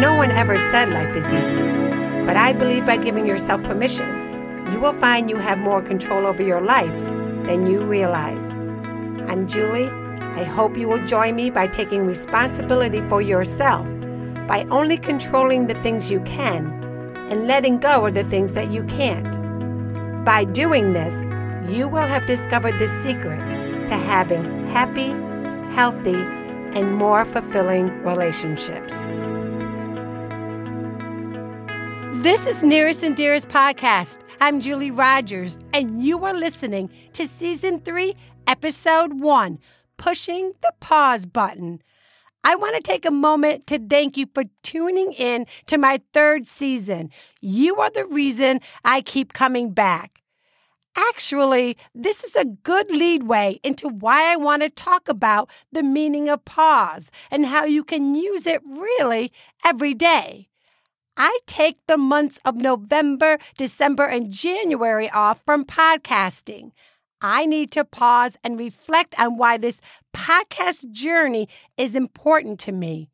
No one ever said life is easy, but I believe by giving yourself permission, you will find you have more control over your life than you realize. I'm Julie. I hope you will join me by taking responsibility for yourself by only controlling the things you can and letting go of the things that you can't. By doing this, you will have discovered the secret to having happy, healthy, and more fulfilling relationships. This is Nearest and Dearest Podcast. I'm Julie Rogers, and you are listening to Season 3, Episode 1 Pushing the Pause Button. I want to take a moment to thank you for tuning in to my third season. You are the reason I keep coming back. Actually, this is a good leadway into why I want to talk about the meaning of pause and how you can use it really every day. I take the months of November, December, and January off from podcasting. I need to pause and reflect on why this podcast journey is important to me.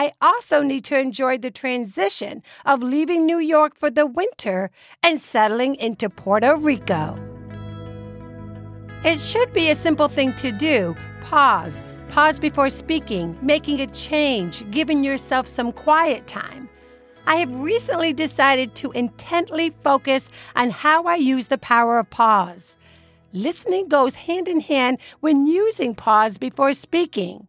I also need to enjoy the transition of leaving New York for the winter and settling into Puerto Rico. It should be a simple thing to do pause, pause before speaking, making a change, giving yourself some quiet time. I have recently decided to intently focus on how I use the power of pause. Listening goes hand in hand when using pause before speaking.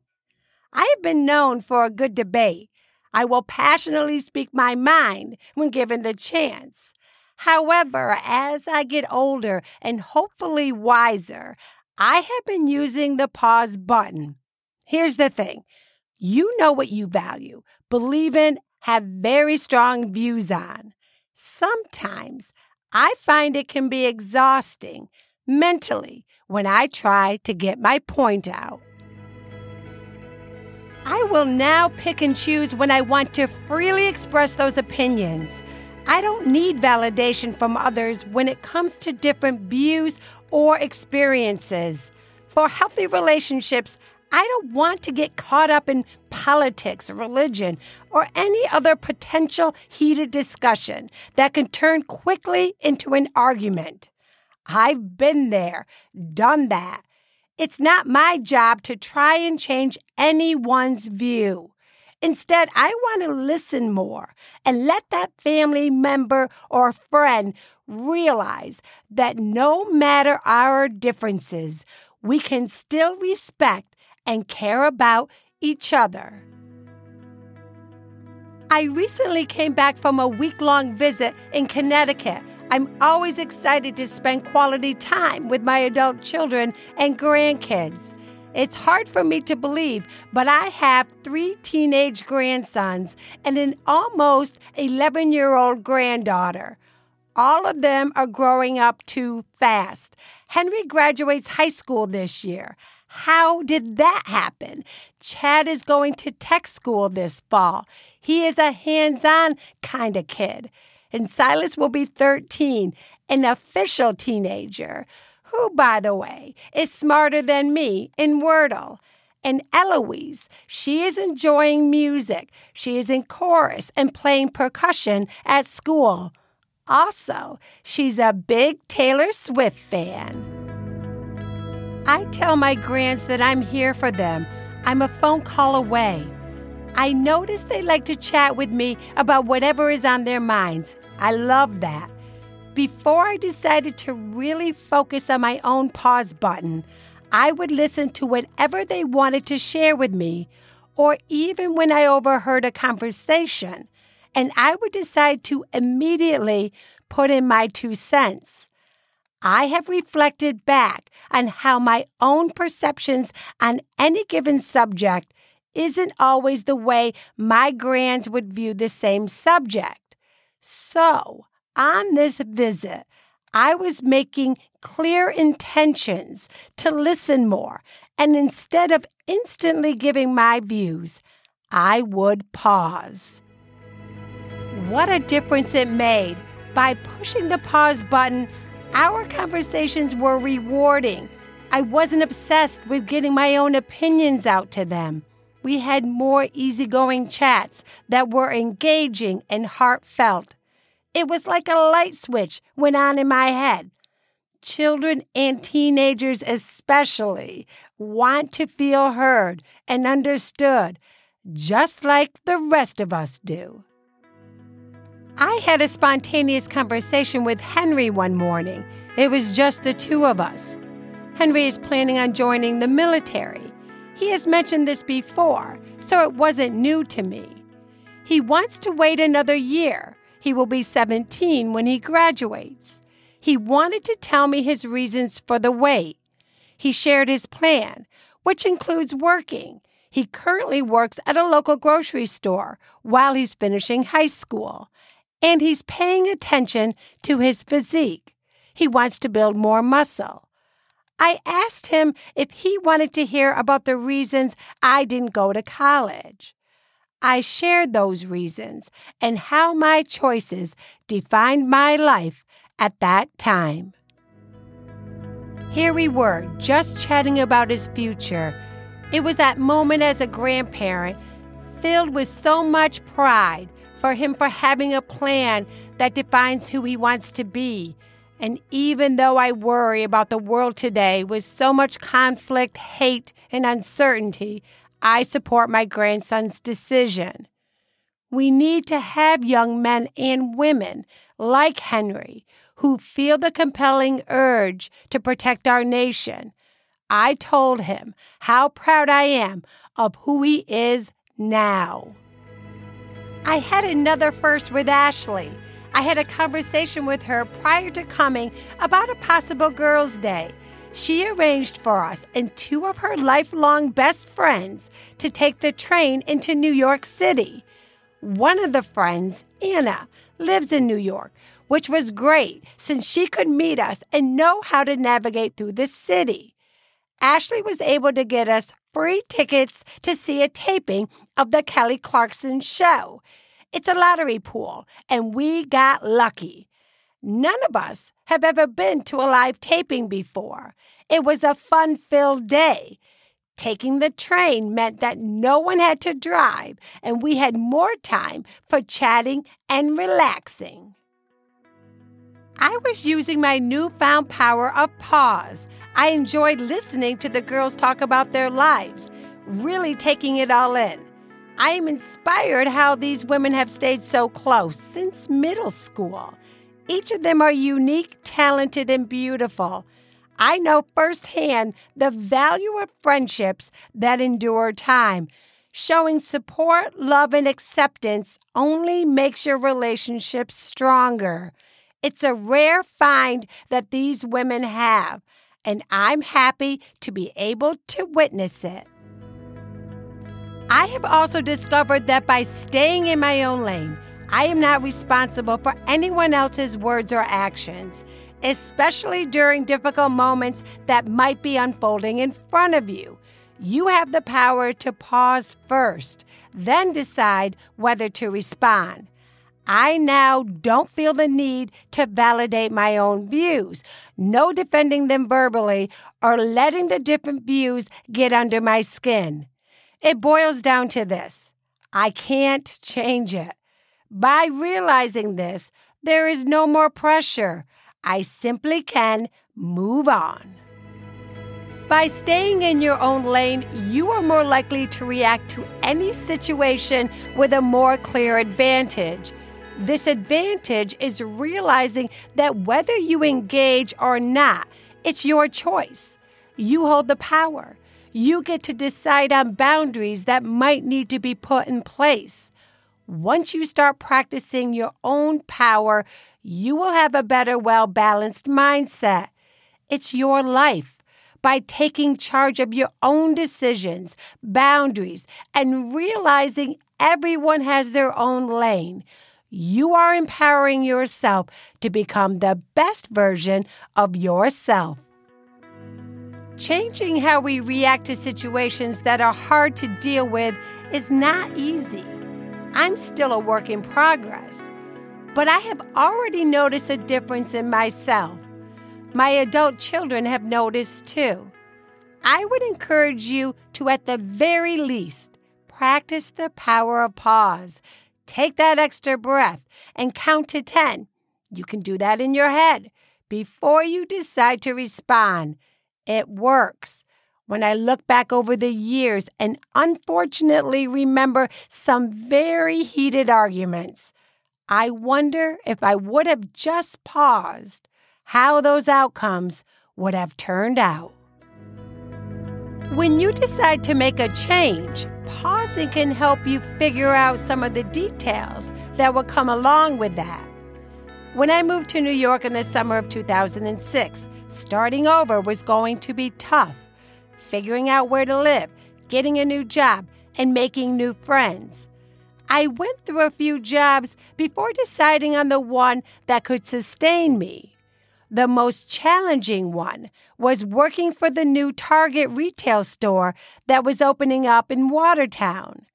I have been known for a good debate. I will passionately speak my mind when given the chance. However, as I get older and hopefully wiser, I have been using the pause button. Here's the thing you know what you value, believe in, have very strong views on. Sometimes I find it can be exhausting mentally when I try to get my point out. I will now pick and choose when I want to freely express those opinions. I don't need validation from others when it comes to different views or experiences. For healthy relationships, I don't want to get caught up in politics, religion, or any other potential heated discussion that can turn quickly into an argument. I've been there, done that. It's not my job to try and change anyone's view. Instead, I want to listen more and let that family member or friend realize that no matter our differences, we can still respect and care about each other. I recently came back from a week long visit in Connecticut. I'm always excited to spend quality time with my adult children and grandkids. It's hard for me to believe, but I have three teenage grandsons and an almost 11 year old granddaughter. All of them are growing up too fast. Henry graduates high school this year. How did that happen? Chad is going to tech school this fall. He is a hands on kind of kid. And Silas will be 13, an official teenager, who, by the way, is smarter than me in Wordle. And Eloise, she is enjoying music. She is in chorus and playing percussion at school. Also, she's a big Taylor Swift fan. I tell my grands that I'm here for them. I'm a phone call away. I notice they like to chat with me about whatever is on their minds. I love that. Before I decided to really focus on my own pause button, I would listen to whatever they wanted to share with me, or even when I overheard a conversation, and I would decide to immediately put in my two cents. I have reflected back on how my own perceptions on any given subject isn't always the way my grands would view the same subject. So, on this visit, I was making clear intentions to listen more, and instead of instantly giving my views, I would pause. What a difference it made by pushing the pause button our conversations were rewarding, I wasn't obsessed with getting my own opinions out to them. We had more easygoing chats that were engaging and heartfelt. It was like a light switch went on in my head. Children and teenagers, especially, want to feel heard and understood, just like the rest of us do. I had a spontaneous conversation with Henry one morning. It was just the two of us. Henry is planning on joining the military. He has mentioned this before, so it wasn't new to me. He wants to wait another year. He will be 17 when he graduates. He wanted to tell me his reasons for the wait. He shared his plan, which includes working. He currently works at a local grocery store while he's finishing high school, and he's paying attention to his physique. He wants to build more muscle. I asked him if he wanted to hear about the reasons I didn't go to college. I shared those reasons and how my choices defined my life at that time. Here we were, just chatting about his future. It was that moment as a grandparent filled with so much pride for him for having a plan that defines who he wants to be and even though I worry about the world today with so much conflict, hate, and uncertainty, I support my grandson's decision. We need to have young men and women like Henry who feel the compelling urge to protect our nation. I told him how proud I am of who he is now. I had another first with Ashley. I had a conversation with her prior to coming about a possible girls' day. She arranged for us and two of her lifelong best friends to take the train into New York City. One of the friends, Anna, lives in New York, which was great since she could meet us and know how to navigate through the city. Ashley was able to get us free tickets to see a taping of the Kelly Clarkson show. It's a lottery pool, and we got lucky. None of us have ever been to a live taping before. It was a fun filled day. Taking the train meant that no one had to drive, and we had more time for chatting and relaxing. I was using my newfound power of pause. I enjoyed listening to the girls talk about their lives, really taking it all in. I am inspired how these women have stayed so close since middle school. Each of them are unique, talented, and beautiful. I know firsthand the value of friendships that endure time. Showing support, love, and acceptance only makes your relationships stronger. It's a rare find that these women have, and I'm happy to be able to witness it. I have also discovered that by staying in my own lane, I am not responsible for anyone else's words or actions, especially during difficult moments that might be unfolding in front of you. You have the power to pause first, then decide whether to respond. I now don't feel the need to validate my own views, no defending them verbally or letting the different views get under my skin. It boils down to this I can't change it. By realizing this, there is no more pressure. I simply can move on. By staying in your own lane, you are more likely to react to any situation with a more clear advantage. This advantage is realizing that whether you engage or not, it's your choice. You hold the power you get to decide on boundaries that might need to be put in place. Once you start practicing your own power, you will have a better, well balanced mindset. It's your life. By taking charge of your own decisions, boundaries, and realizing everyone has their own lane, you are empowering yourself to become the best version of yourself. Changing how we react to situations that are hard to deal with is not easy. I'm still a work in progress, but I have already noticed a difference in myself. My adult children have noticed too. I would encourage you to, at the very least, practice the power of pause. Take that extra breath and count to 10. You can do that in your head before you decide to respond. It works. When I look back over the years and unfortunately remember some very heated arguments, I wonder if I would have just paused, how those outcomes would have turned out. When you decide to make a change, pausing can help you figure out some of the details that will come along with that. When I moved to New York in the summer of 2006, starting over was going to be tough. Figuring out where to live, getting a new job, and making new friends. I went through a few jobs before deciding on the one that could sustain me. The most challenging one was working for the new Target retail store that was opening up in Watertown.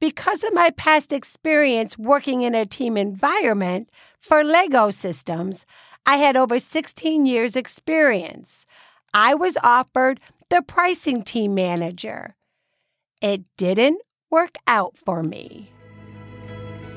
Because of my past experience working in a team environment for Lego systems, I had over 16 years' experience. I was offered the pricing team manager. It didn't work out for me.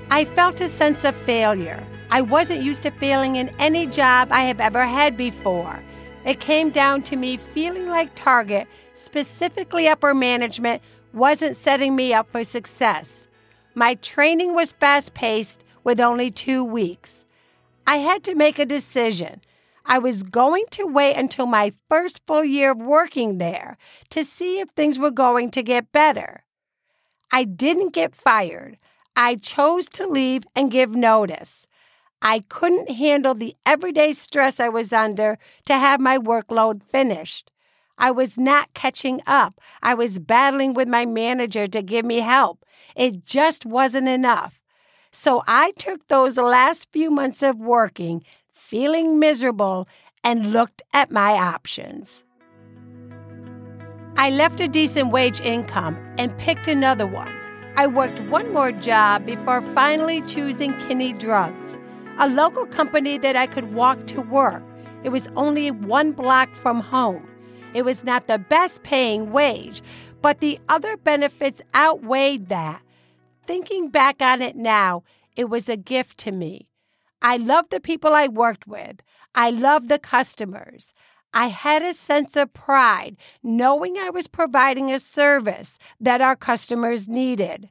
I felt a sense of failure. I wasn't used to failing in any job I have ever had before. It came down to me feeling like Target, specifically upper management, wasn't setting me up for success. My training was fast paced with only two weeks. I had to make a decision. I was going to wait until my first full year of working there to see if things were going to get better. I didn't get fired. I chose to leave and give notice. I couldn't handle the everyday stress I was under to have my workload finished. I was not catching up. I was battling with my manager to give me help. It just wasn't enough. So I took those last few months of working, feeling miserable, and looked at my options. I left a decent wage income and picked another one. I worked one more job before finally choosing Kinney Drugs, a local company that I could walk to work. It was only one block from home. It was not the best paying wage, but the other benefits outweighed that. Thinking back on it now, it was a gift to me. I loved the people I worked with. I loved the customers. I had a sense of pride knowing I was providing a service that our customers needed.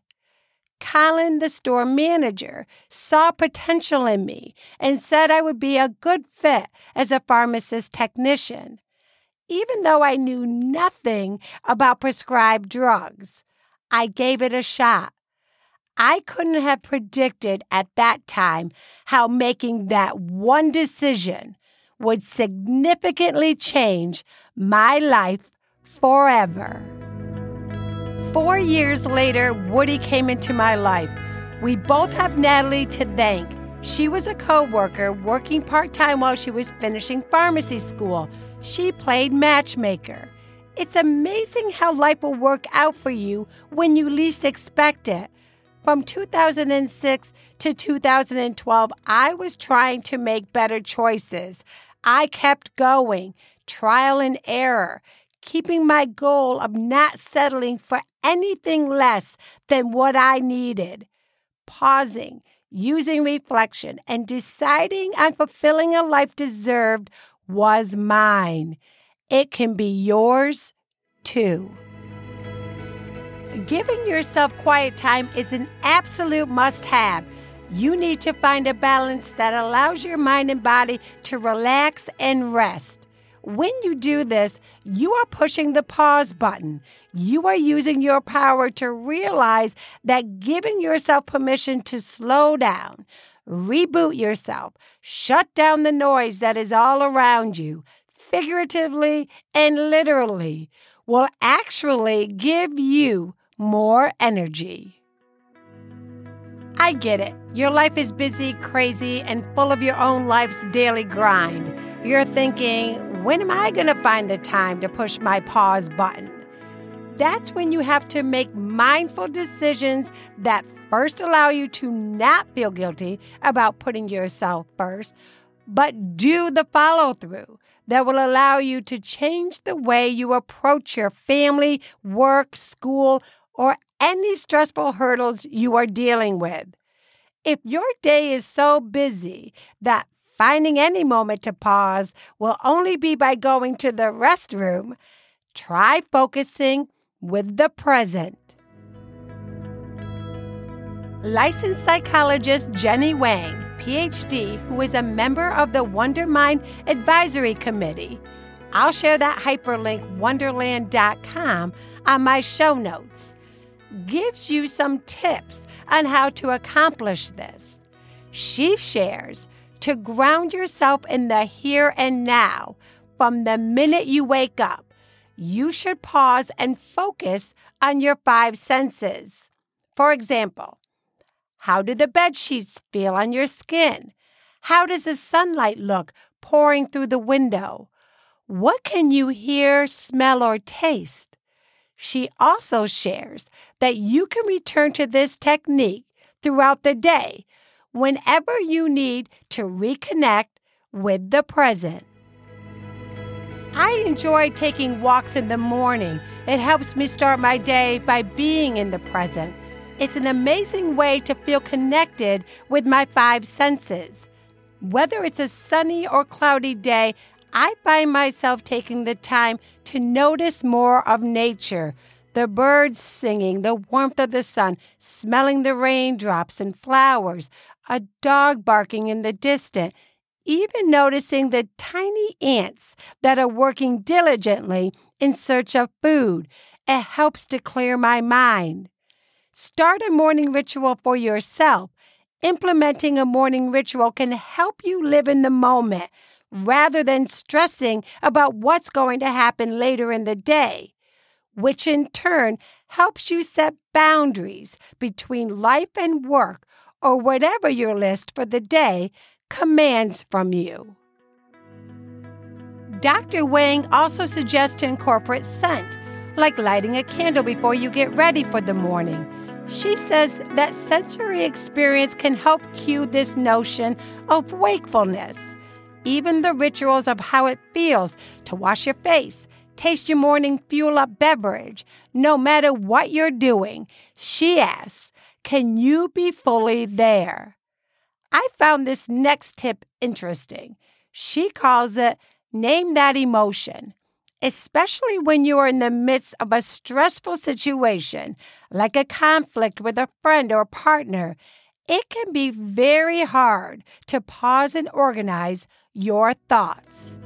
Colin, the store manager, saw potential in me and said I would be a good fit as a pharmacist technician, even though I knew nothing about prescribed drugs. I gave it a shot. I couldn't have predicted at that time how making that one decision would significantly change my life forever. Four years later, Woody came into my life. We both have Natalie to thank. She was a co worker working part time while she was finishing pharmacy school. She played matchmaker. It's amazing how life will work out for you when you least expect it. From 2006 to 2012, I was trying to make better choices. I kept going, trial and error, keeping my goal of not settling for anything less than what I needed. Pausing, using reflection, and deciding on fulfilling a life deserved was mine. It can be yours too. Giving yourself quiet time is an absolute must have. You need to find a balance that allows your mind and body to relax and rest. When you do this, you are pushing the pause button. You are using your power to realize that giving yourself permission to slow down, reboot yourself, shut down the noise that is all around you, figuratively and literally, will actually give you more energy. I get it. Your life is busy, crazy, and full of your own life's daily grind. You're thinking, when am I going to find the time to push my pause button? That's when you have to make mindful decisions that first allow you to not feel guilty about putting yourself first, but do the follow through. that will allow you to change the way you approach your family, work, school, or any stressful hurdles you are dealing with. If your day is so busy that finding any moment to pause will only be by going to the restroom, try focusing with the present. Licensed psychologist Jenny Wang, PhD, who is a member of the Wondermind Advisory Committee. I'll share that hyperlink, wondermind.com, on my show notes. Gives you some tips on how to accomplish this. She shares to ground yourself in the here and now from the minute you wake up. You should pause and focus on your five senses. For example, how do the bed sheets feel on your skin? How does the sunlight look pouring through the window? What can you hear, smell, or taste? She also shares that you can return to this technique throughout the day whenever you need to reconnect with the present. I enjoy taking walks in the morning. It helps me start my day by being in the present. It's an amazing way to feel connected with my five senses. Whether it's a sunny or cloudy day, I find myself taking the time to notice more of nature the birds singing, the warmth of the sun, smelling the raindrops and flowers, a dog barking in the distance, even noticing the tiny ants that are working diligently in search of food. It helps to clear my mind. Start a morning ritual for yourself. Implementing a morning ritual can help you live in the moment rather than stressing about what's going to happen later in the day, which in turn helps you set boundaries between life and work or whatever your list for the day commands from you. Dr. Wang also suggests to incorporate scent, like lighting a candle before you get ready for the morning she says that sensory experience can help cue this notion of wakefulness. Even the rituals of how it feels to wash your face, taste your morning fuel up beverage, no matter what you're doing, she asks, can you be fully there? I found this next tip interesting. She calls it name that emotion especially when you are in the midst of a stressful situation, like a conflict with a friend or partner. It can be very hard to pause and organize your thoughts.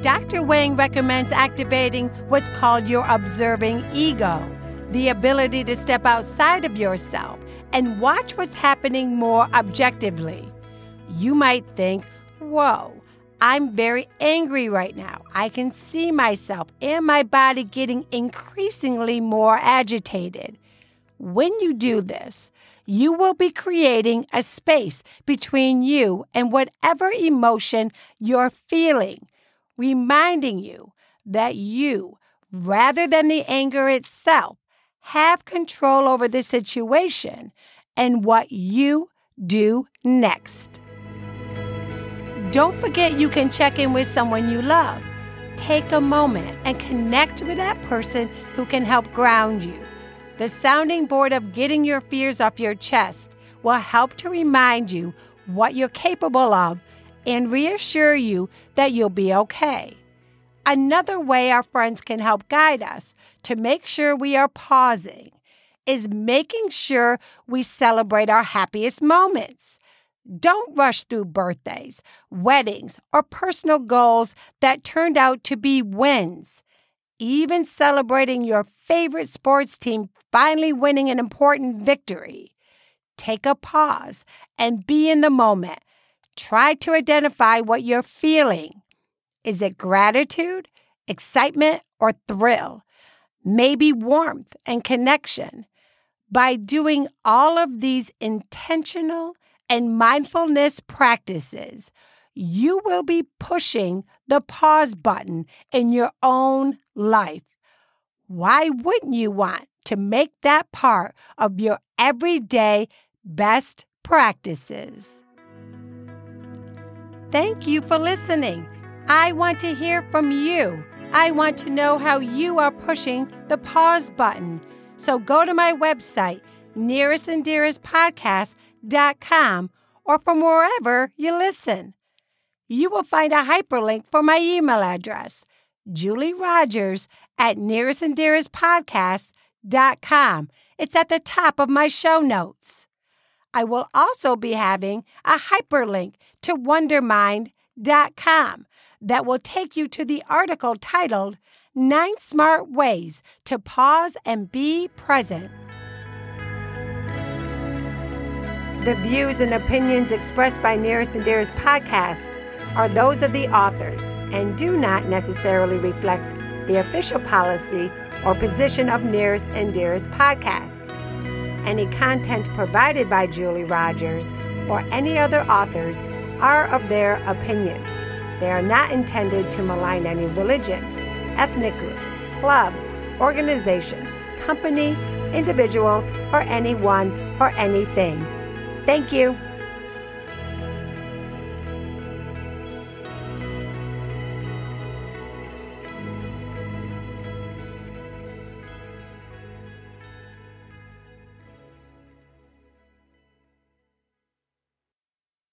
Dr. Wang recommends activating what's called your observing ego, the ability to step outside of yourself and watch what's happening more objectively. You might think, whoa, I'm very angry right now. I can see myself and my body getting increasingly more agitated. When you do this, you will be creating a space between you and whatever emotion you're feeling, reminding you that you, rather than the anger itself, have control over the situation and what you do next. Don't forget you can check in with someone you love. Take a moment and connect with that person who can help ground you. The sounding board of getting your fears off your chest will help to remind you what you're capable of and reassure you that you'll be okay. Another way our friends can help guide us to make sure we are pausing is making sure we celebrate our happiest moments. Don't rush through birthdays, weddings, or personal goals that turned out to be wins. Even celebrating your favorite sports team finally winning an important victory. Take a pause and be in the moment. Try to identify what you're feeling. Is it gratitude, excitement, or thrill? Maybe warmth and connection. By doing all of these intentional, and mindfulness practices, you will be pushing the pause button in your own life. Why wouldn't you want to make that part of your everyday best practices? Thank you for listening. I want to hear from you. I want to know how you are pushing the pause button. So go to my website, nearestanddearestpodcast.com, or from wherever you listen. You will find a hyperlink for my email address, Julie Rogers at nearestanddearestpodcast.com. It's at the top of my show notes. I will also be having a hyperlink to wondermind.com that will take you to the article titled Nine Smart Ways to Pause and Be Present. The views and opinions expressed by Nearest and Dearest podcast are those of the authors and do not necessarily reflect the official policy or position of Nearest and Dearest podcast. Any content provided by Julie Rogers or any other authors are of their opinion. They are not intended to malign any religion, ethnic group, club, organization, company, individual, or anyone or anything. Thank you.